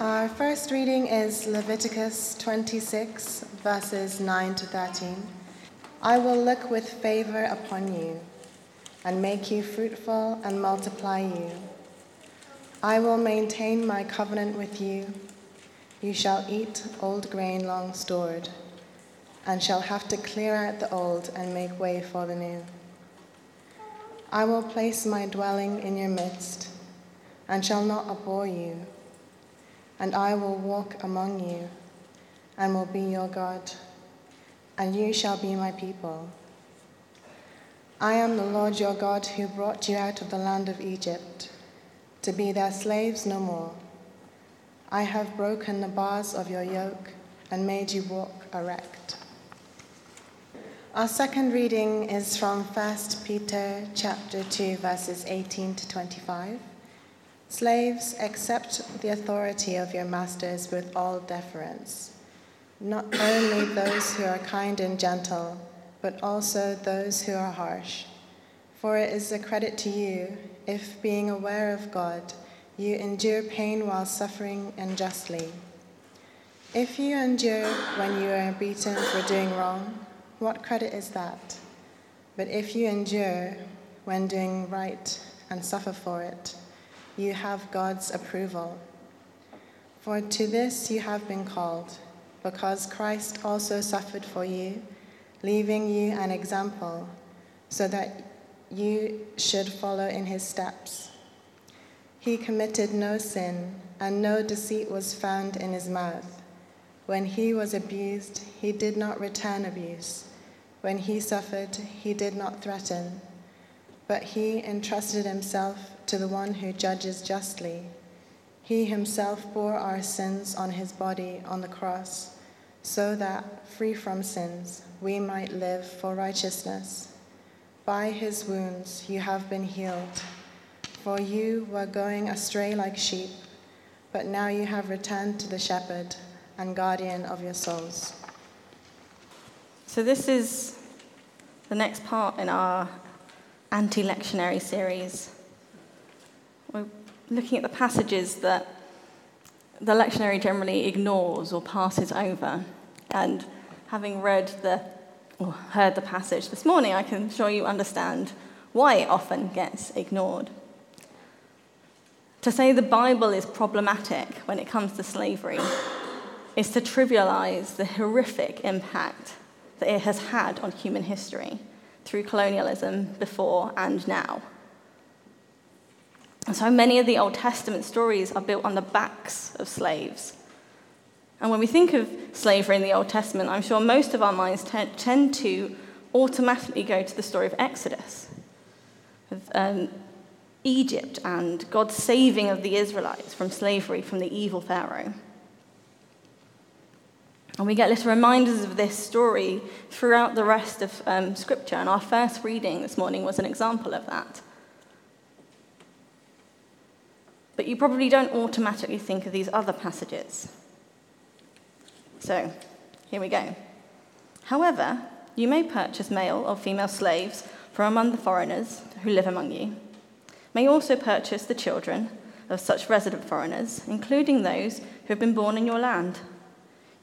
Our first reading is Leviticus 26, verses 9 to 13. I will look with favor upon you and make you fruitful and multiply you. I will maintain my covenant with you. You shall eat old grain long stored, and shall have to clear out the old and make way for the new. I will place my dwelling in your midst, and shall not abhor you. And I will walk among you, and will be your God, and you shall be my people. I am the Lord your God who brought you out of the land of Egypt, to be their slaves no more. I have broken the bars of your yoke and made you walk erect. Our second reading is from 1 Peter chapter 2 verses 18 to 25. Slaves, accept the authority of your masters with all deference, not only those who are kind and gentle, but also those who are harsh. For it is a credit to you if, being aware of God, you endure pain while suffering unjustly. If you endure when you are beaten for doing wrong, what credit is that? But if you endure when doing right and suffer for it, you have God's approval. For to this you have been called, because Christ also suffered for you, leaving you an example, so that you should follow in his steps. He committed no sin, and no deceit was found in his mouth. When he was abused, he did not return abuse. When he suffered, he did not threaten, but he entrusted himself to the one who judges justly. He himself bore our sins on his body on the cross, so that, free from sins, we might live for righteousness. By his wounds you have been healed, for you were going astray like sheep, but now you have returned to the shepherd and guardian of your souls. So, this is the next part in our anti lectionary series. We're looking at the passages that the lectionary generally ignores or passes over. And having read the or heard the passage this morning, I can show you understand why it often gets ignored. To say the Bible is problematic when it comes to slavery is to trivialize the horrific impact that it has had on human history through colonialism before and now. And so many of the Old Testament stories are built on the backs of slaves. And when we think of slavery in the Old Testament, I'm sure most of our minds t- tend to automatically go to the story of Exodus, of um, Egypt, and God's saving of the Israelites from slavery from the evil Pharaoh. And we get little reminders of this story throughout the rest of um, Scripture, and our first reading this morning was an example of that. But you probably don't automatically think of these other passages. So, here we go. However, you may purchase male or female slaves from among the foreigners who live among you. May also purchase the children of such resident foreigners, including those who have been born in your land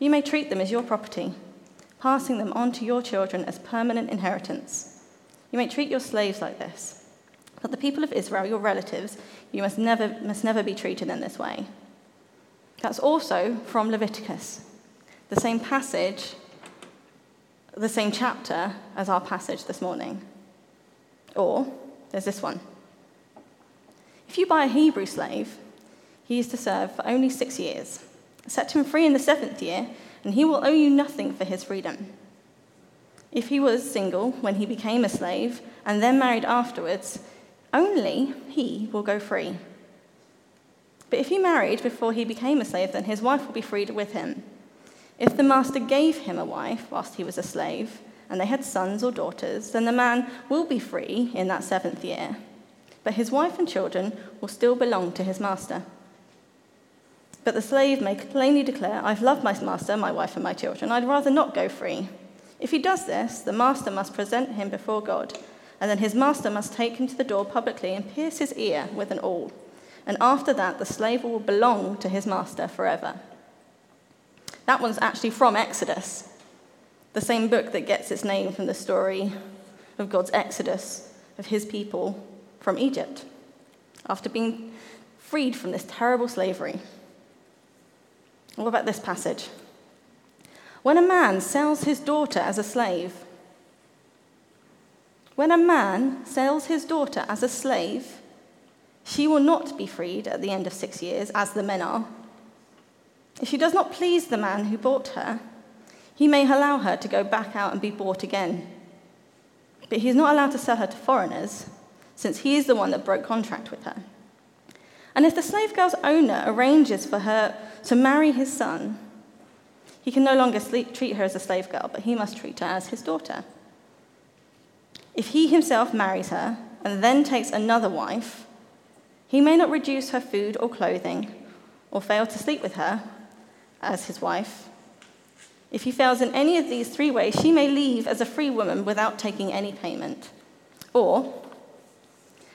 you may treat them as your property, passing them on to your children as permanent inheritance. You may treat your slaves like this. But the people of Israel, your relatives, you must never, must never be treated in this way. That's also from Leviticus, the same passage, the same chapter as our passage this morning. Or there's this one. If you buy a Hebrew slave, he is to serve for only six years Set him free in the seventh year, and he will owe you nothing for his freedom. If he was single when he became a slave and then married afterwards, only he will go free. But if he married before he became a slave, then his wife will be freed with him. If the master gave him a wife whilst he was a slave, and they had sons or daughters, then the man will be free in that seventh year. But his wife and children will still belong to his master. But the slave may plainly declare, I've loved my master, my wife, and my children. I'd rather not go free. If he does this, the master must present him before God, and then his master must take him to the door publicly and pierce his ear with an awl. and after that, the slave will belong to his master forever. That one's actually from Exodus, the same book that gets its name from the story of God's exodus of his people from Egypt after being freed from this terrible slavery. What about this passage? When a man sells his daughter as a slave, when a man sells his daughter as a slave, she will not be freed at the end of six years, as the men are. If she does not please the man who bought her, he may allow her to go back out and be bought again. But he is not allowed to sell her to foreigners, since he is the one that broke contract with her. And if the slave girl's owner arranges for her to marry his son, he can no longer treat her as a slave girl, but he must treat her as his daughter. If he himself marries her and then takes another wife, he may not reduce her food or clothing or fail to sleep with her as his wife. If he fails in any of these three ways, she may leave as a free woman without taking any payment. Or,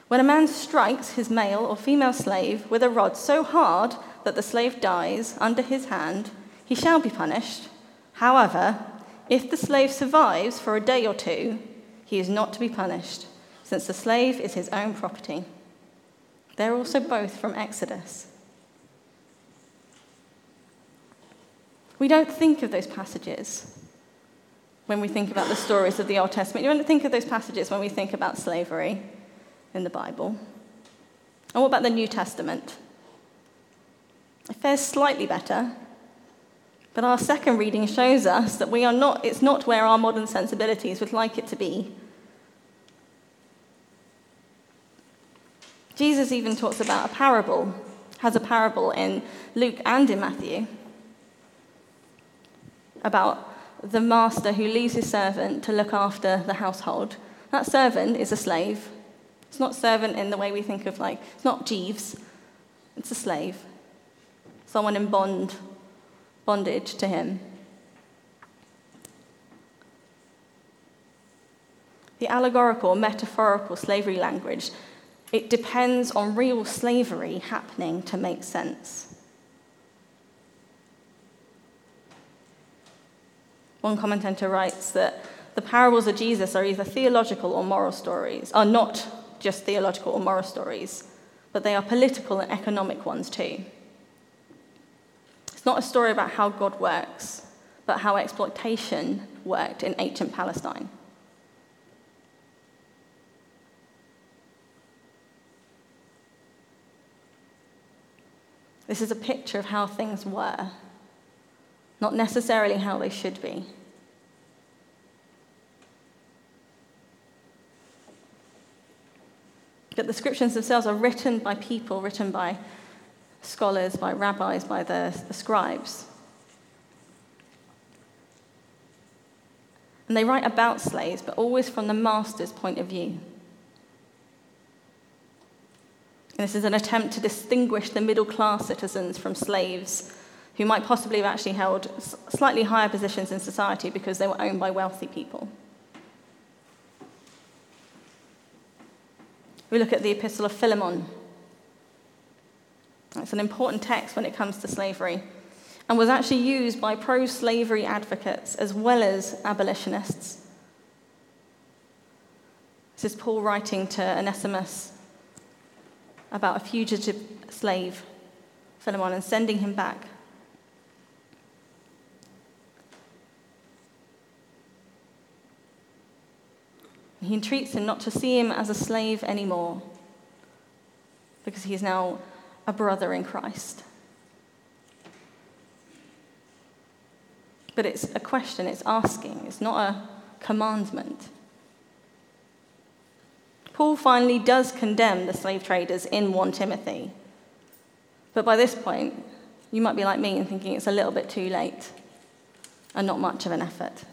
when a man strikes his male or female slave with a rod so hard that the slave dies under his hand, he shall be punished. However, if the slave survives for a day or two, he is not to be punished, since the slave is his own property. They're also both from Exodus. We don't think of those passages when we think about the stories of the Old Testament. You don't think of those passages when we think about slavery in the Bible. And what about the New Testament? It fares slightly better, but our second reading shows us that we are not, it's not where our modern sensibilities would like it to be. Jesus even talks about a parable, has a parable in Luke and in Matthew about the master who leaves his servant to look after the household. That servant is a slave. It's not servant in the way we think of like, it's not Jeeves, it's a slave. Someone in bond, bondage to him. The allegorical, metaphorical slavery language, it depends on real slavery happening to make sense. One commentator writes that the parables of Jesus are either theological or moral stories, are not just theological or moral stories, but they are political and economic ones too. It's not a story about how God works, but how exploitation worked in ancient Palestine. This is a picture of how things were not necessarily how they should be. But the scriptures themselves are written by people, written by scholars, by rabbis, by the, the scribes. And they write about slaves, but always from the master's point of view. And this is an attempt to distinguish the middle class citizens from slaves who might possibly have actually held slightly higher positions in society because they were owned by wealthy people. We look at the Epistle of Philemon. It's an important text when it comes to slavery and was actually used by pro slavery advocates as well as abolitionists. This is Paul writing to Onesimus about a fugitive slave, Philemon, and sending him back. He entreats him not to see him as a slave anymore because he is now a brother in Christ. But it's a question, it's asking, it's not a commandment. Paul finally does condemn the slave traders in 1 Timothy. But by this point, you might be like me and thinking it's a little bit too late and not much of an effort.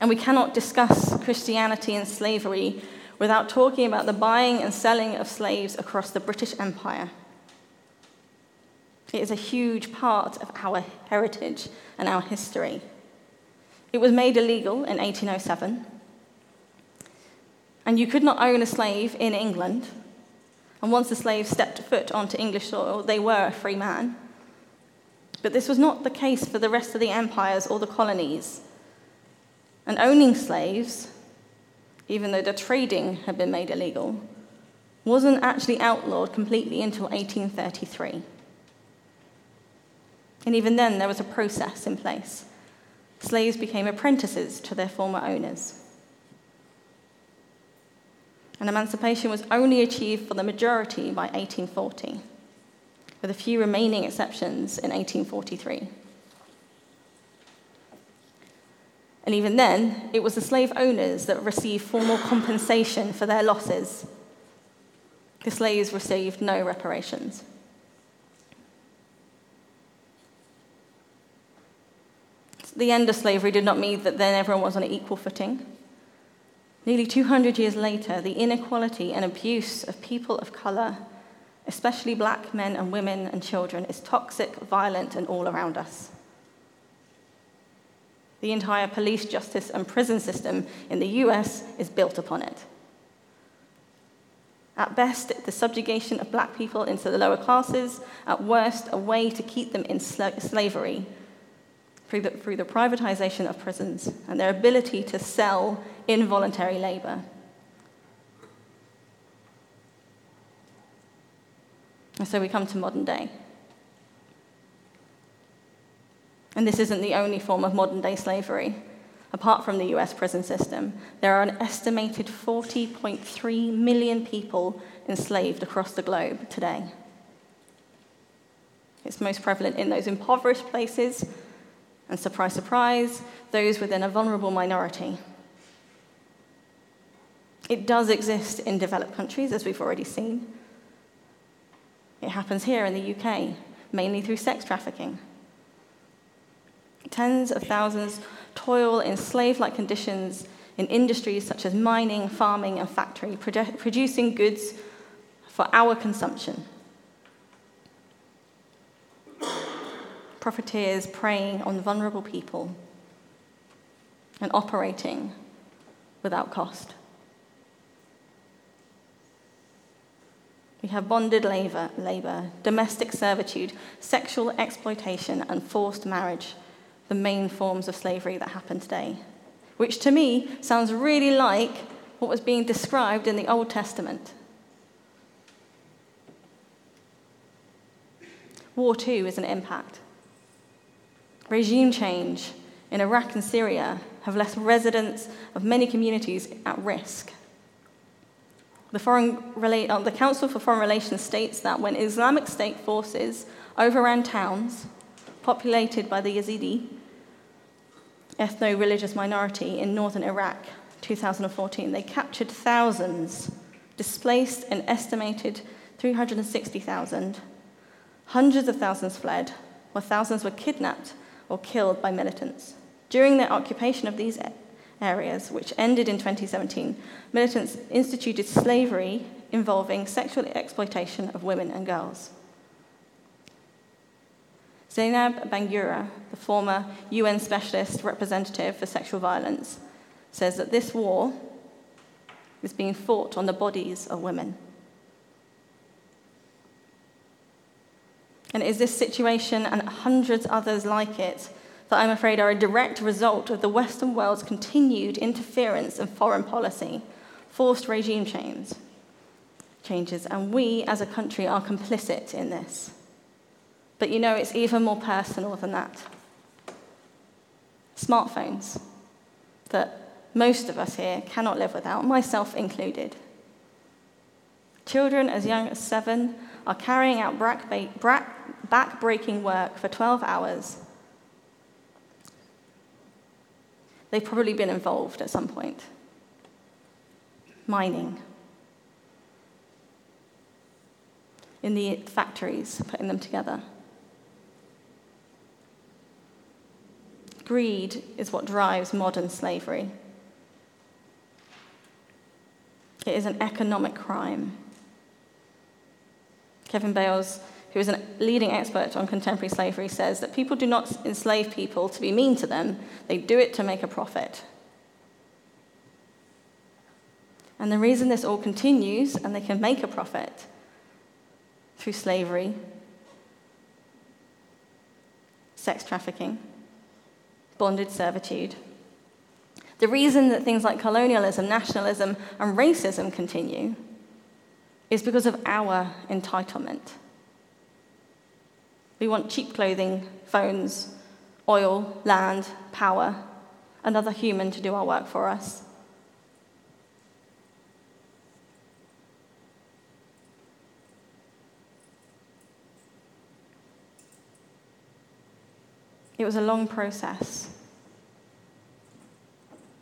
And we cannot discuss Christianity and slavery without talking about the buying and selling of slaves across the British Empire. It is a huge part of our heritage and our history. It was made illegal in 1807, and you could not own a slave in England And once the slave stepped foot onto English soil, they were a free man. But this was not the case for the rest of the empires or the colonies. And owning slaves, even though the trading had been made illegal, wasn't actually outlawed completely until 1833. And even then, there was a process in place. Slaves became apprentices to their former owners. And emancipation was only achieved for the majority by 1840, with a few remaining exceptions in 1843. And even then, it was the slave owners that received formal compensation for their losses. The slaves received no reparations. The end of slavery did not mean that then everyone was on an equal footing. Nearly 200 years later, the inequality and abuse of people of colour, especially black men and women and children, is toxic, violent, and all around us. The entire police, justice, and prison system in the US is built upon it. At best, the subjugation of black people into the lower classes, at worst, a way to keep them in slavery through the, through the privatization of prisons and their ability to sell involuntary labor. And so we come to modern day. And this isn't the only form of modern day slavery. Apart from the US prison system, there are an estimated 40.3 million people enslaved across the globe today. It's most prevalent in those impoverished places, and surprise, surprise, those within a vulnerable minority. It does exist in developed countries, as we've already seen. It happens here in the UK, mainly through sex trafficking. Tens of thousands toil in slave like conditions in industries such as mining, farming, and factory, produ- producing goods for our consumption. Profiteers preying on vulnerable people and operating without cost. We have bonded labor, labor, domestic servitude, sexual exploitation, and forced marriage the main forms of slavery that happen today, which to me sounds really like what was being described in the Old Testament. War, too, is an impact. Regime change in Iraq and Syria have left residents of many communities at risk. The, Foreign, uh, the Council for Foreign Relations states that when Islamic State forces overran towns populated by the Yazidi, ethno religious minority in northern Iraq, 2014. They captured thousands, displaced an estimated 360,000. Hundreds of thousands fled, while thousands were kidnapped or killed by militants. During their occupation of these areas, which ended in 2017, militants instituted slavery involving sexual exploitation of women and girls. Zainab Bangura, the former UN Specialist Representative for Sexual Violence, says that this war is being fought on the bodies of women. And it is this situation and hundreds others like it that I'm afraid are a direct result of the Western world's continued interference in foreign policy, forced regime change, changes, and we as a country are complicit in this. But you know, it's even more personal than that. Smartphones that most of us here cannot live without, myself included. Children as young as seven are carrying out back breaking work for 12 hours. They've probably been involved at some point. Mining. In the factories, putting them together. Greed is what drives modern slavery. It is an economic crime. Kevin Bales, who is a leading expert on contemporary slavery, says that people do not enslave people to be mean to them, they do it to make a profit. And the reason this all continues and they can make a profit through slavery, sex trafficking, bonded servitude. The reason that things like colonialism, nationalism, and racism continue is because of our entitlement. We want cheap clothing, phones, oil, land, power, another human to do our work for us. It was a long process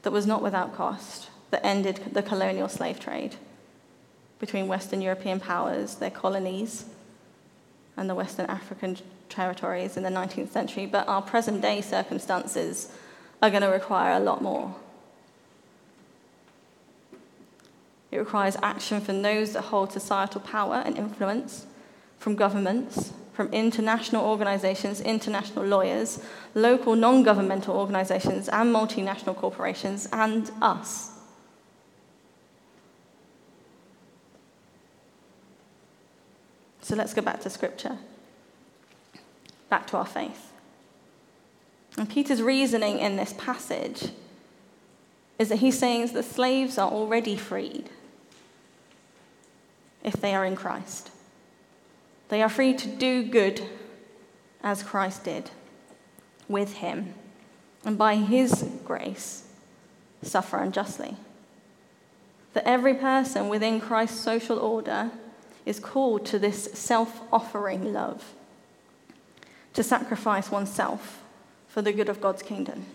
that was not without cost that ended the colonial slave trade between Western European powers, their colonies, and the Western African territories in the 19th century. But our present day circumstances are going to require a lot more. It requires action from those that hold societal power and influence, from governments, from international organizations, international lawyers, local non governmental organizations, and multinational corporations, and us. So let's go back to scripture, back to our faith. And Peter's reasoning in this passage is that he's saying the slaves are already freed if they are in Christ. They are free to do good as Christ did with him, and by his grace, suffer unjustly. That every person within Christ's social order is called to this self offering love, to sacrifice oneself for the good of God's kingdom.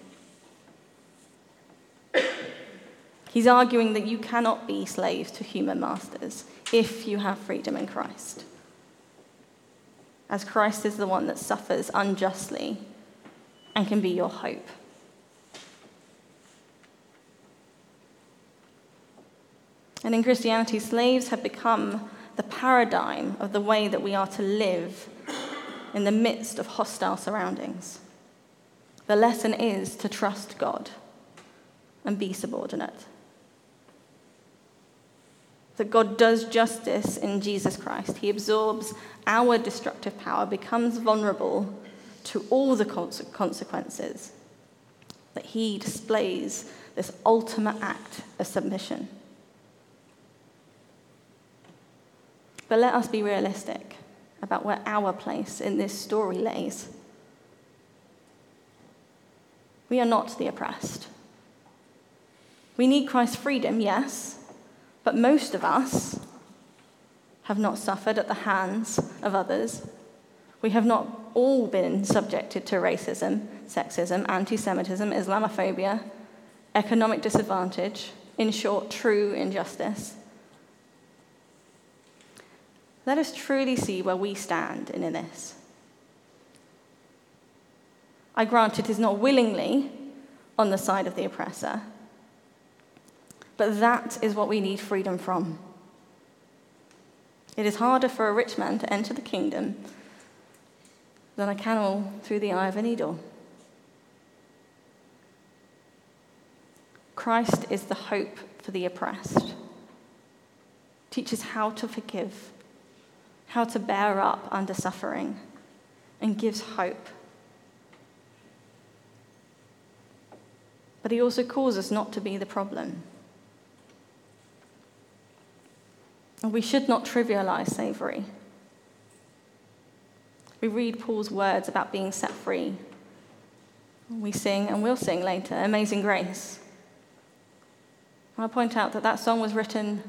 He's arguing that you cannot be slaves to human masters if you have freedom in Christ as Christ is the one that suffers unjustly and can be your hope. And in Christianity, slaves have become the paradigm of the way that we are to live in the midst of hostile surroundings. The lesson is to trust God and be subordinate that God does justice in Jesus Christ. He absorbs our destructive power, becomes vulnerable to all the consequences, that he displays this ultimate act of submission. But let us be realistic about where our place in this story lays. We are not the oppressed. We need Christ's freedom, yes, but most of us have not suffered at the hands of others. We have not all been subjected to racism, sexism, anti Semitism, Islamophobia, economic disadvantage, in short, true injustice. Let us truly see where we stand in this. I grant it is not willingly on the side of the oppressor, but that is what we need freedom from. It is harder for a rich man to enter the kingdom than a camel through the eye of a needle. Christ is the hope for the oppressed, teaches how to forgive, how to bear up under suffering, and gives hope. But he also calls us not to be the problem. We should not trivialize slavery. We read Paul's words about being set free. We sing, and we'll sing later, Amazing Grace. I'll point out that that song was written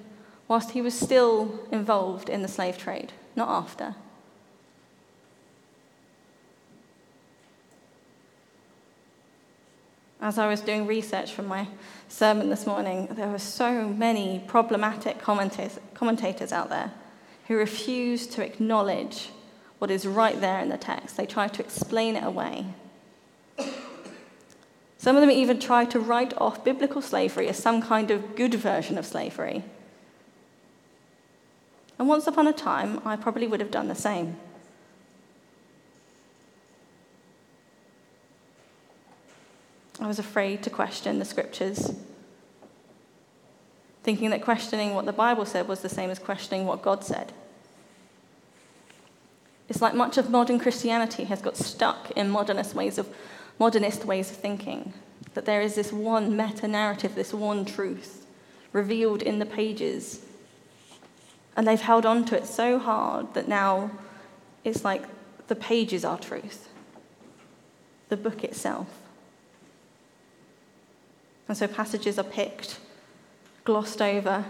whilst he was still involved in the slave trade, not after. As I was doing research for my sermon this morning, there were so many problematic commentators out there who refuse to acknowledge what is right there in the text. They try to explain it away. Some of them even try to write off biblical slavery as some kind of good version of slavery. And once upon a time, I probably would have done the same. I was afraid to question the scriptures, thinking that questioning what the Bible said was the same as questioning what God said. It's like much of modern Christianity has got stuck in modernist ways of, modernist ways of thinking, that there is this one meta narrative, this one truth revealed in the pages. And they've held on to it so hard that now it's like the pages are truth, the book itself. And so passages are picked, glossed over,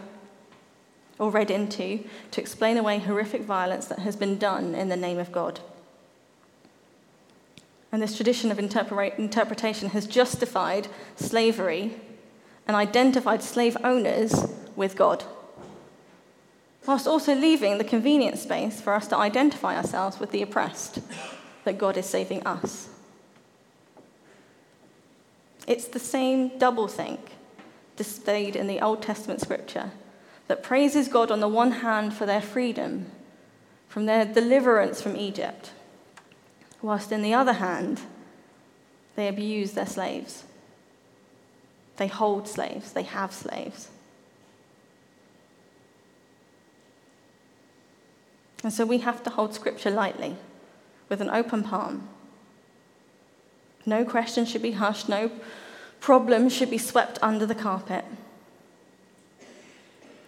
or read into to explain away horrific violence that has been done in the name of God. And this tradition of interpre- interpretation has justified slavery and identified slave owners with God, whilst also leaving the convenient space for us to identify ourselves with the oppressed, that God is saving us. It's the same doublethink displayed in the Old Testament scripture that praises God on the one hand for their freedom, from their deliverance from Egypt, whilst in the other hand, they abuse their slaves. They hold slaves, they have slaves. And so we have to hold Scripture lightly, with an open palm. No question should be hushed, no problem should be swept under the carpet.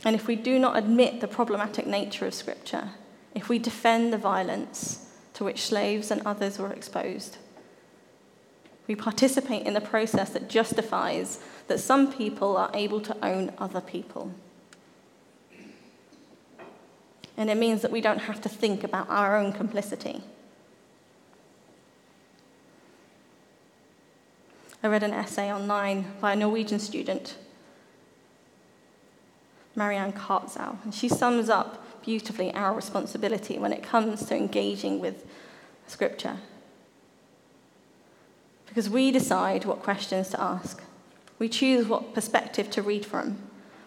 And if we do not admit the problematic nature of Scripture, if we defend the violence to which slaves and others were exposed, we participate in the process that justifies that some people are able to own other people. And it means that we don't have to think about our own complicity. I read an essay online by a Norwegian student Marianne Kartzow, and she sums up beautifully our responsibility when it comes to engaging with Scripture. Because we decide what questions to ask, we choose what perspective to read from,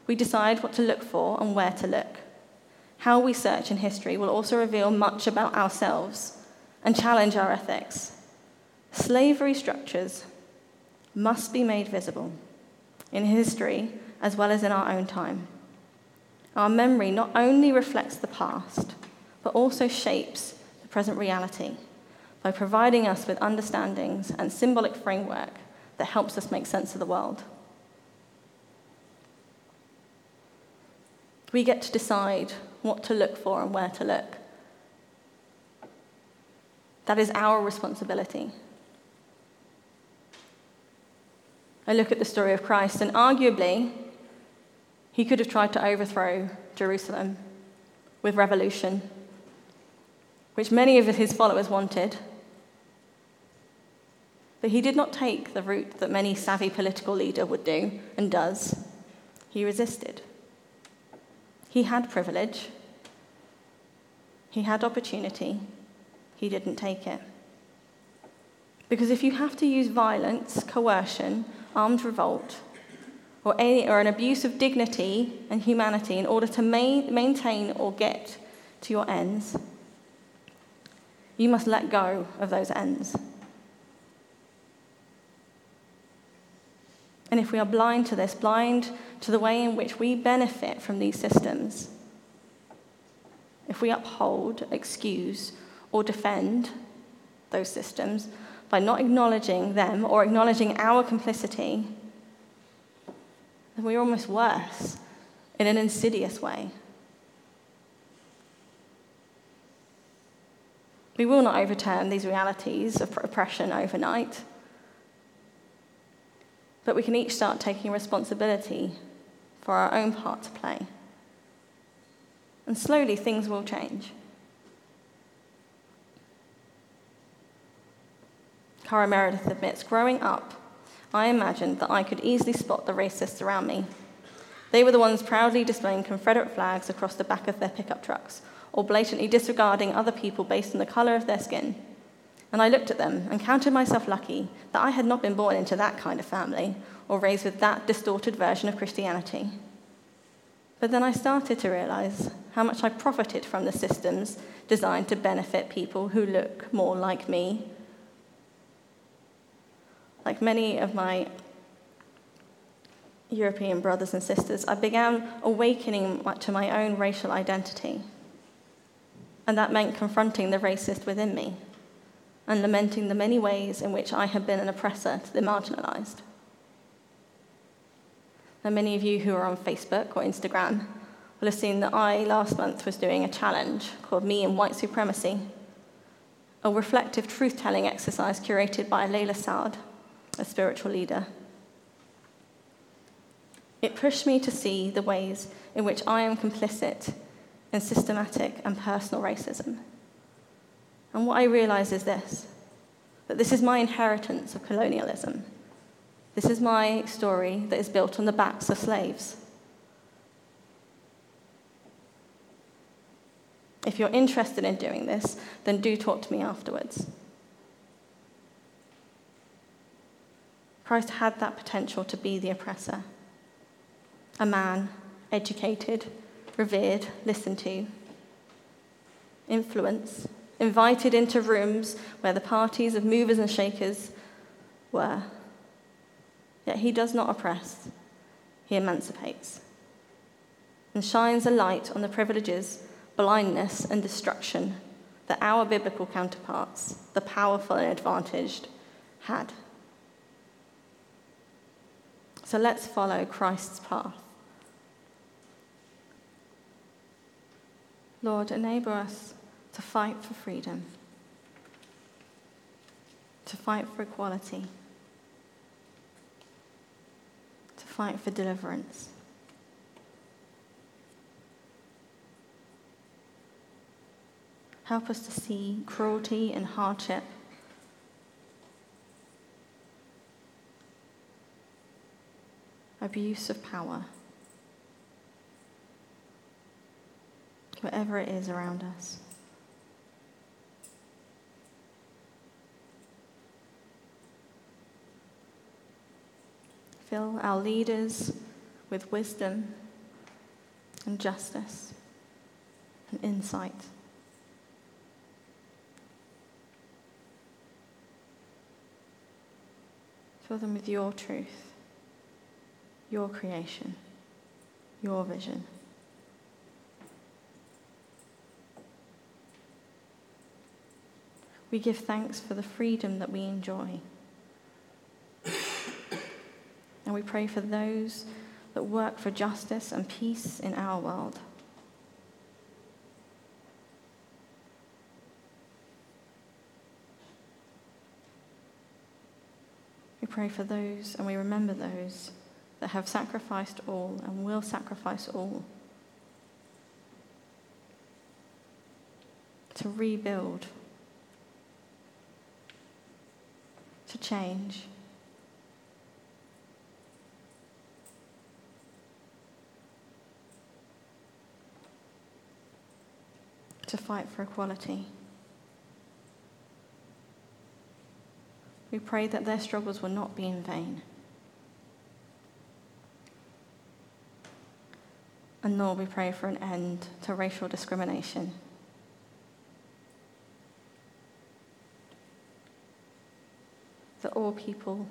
we decide what to look for and where to look. How we search in history will also reveal much about ourselves and challenge our ethics. Slavery structures must be made visible in history as well as in our own time. Our memory not only reflects the past, but also shapes the present reality by providing us with understandings and symbolic framework that helps us make sense of the world. We get to decide what to look for and where to look. That is our responsibility. I look at the story of Christ, and arguably, he could have tried to overthrow Jerusalem with revolution, which many of his followers wanted. But he did not take the route that many savvy political leader would do and does. He resisted. He had privilege. He had opportunity. He didn't take it. Because if you have to use violence, coercion, armed revolt, or, any, or an abuse of dignity and humanity in order to main, maintain or get to your ends, you must let go of those ends. And if we are blind to this, blind to the way in which we benefit from these systems, if we uphold, excuse, or defend those systems by not acknowledging them or acknowledging our complicity, then we're almost worse in an insidious way. We will not overturn these realities of oppression overnight, but we can each start taking responsibility for our own part to play. And slowly things will change. Cara Meredith admits growing up, I imagined that I could easily spot the racists around me. They were the ones proudly displaying Confederate flags across the back of their pickup trucks, or blatantly disregarding other people based on the colour of their skin. And I looked at them and counted myself lucky that I had not been born into that kind of family or raised with that distorted version of Christianity. But then I started to realize how much I profited from the systems designed to benefit people who look more like me like many of my European brothers and sisters, I began awakening to my own racial identity. and that meant confronting the racist within me and lamenting the many ways in which I had been an oppressor to the marginalized. Now, many of you who are on Facebook or Instagram will have seen that I last month was doing a challenge called Me and White Supremacy, a reflective truth telling exercise curated by Layla Saad, a spiritual leader. It pushed me to see the ways in which I am complicit in systematic and personal racism. And what I realize is this that this is my inheritance of colonialism. This is my story that is built on the backs of slaves. If you're interested in doing this, then do talk to me afterwards. Christ had that potential to be the oppressor. A man, educated, revered, listened to, influence, invited into rooms where the parties of movers and shakers were. Yet he does not oppress, he emancipates and shines a light on the privileges blindness, and destruction that our biblical counterparts, the powerful and advantaged, had. So let's follow Christ's path. Lord, enable us to fight for freedom, to fight for equality, to fight for deliverance. Help us to see cruelty and hardship. Abuse of power. whatever it is around us. Fill our leaders with wisdom and justice and insight. Fill them with your truth, your creation, your vision. We give thanks for the freedom that we enjoy. and we pray for those that work for justice and peace in our world. We pray for those and we remember those that have sacrificed all and will sacrifice all to rebuild, to change. To fight for equality. We pray that their struggles will not be in vain. And Lord, we pray for an end to racial discrimination. That all people,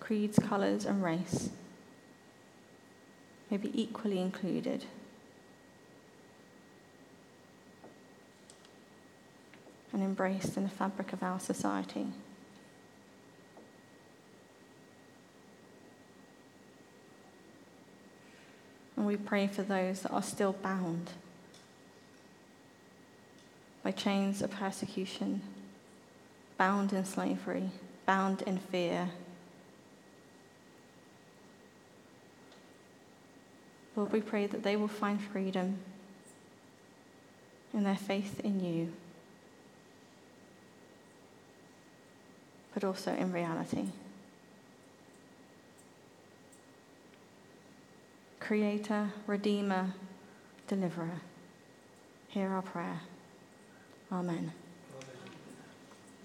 creeds, colours, and race may be equally included. and embraced in the fabric of our society. And we pray for those that are still bound by chains of persecution, bound in slavery, bound in fear. Lord, we pray that they will find freedom in their faith in you. but also in reality. Creator, Redeemer, Deliverer, hear our prayer. Amen.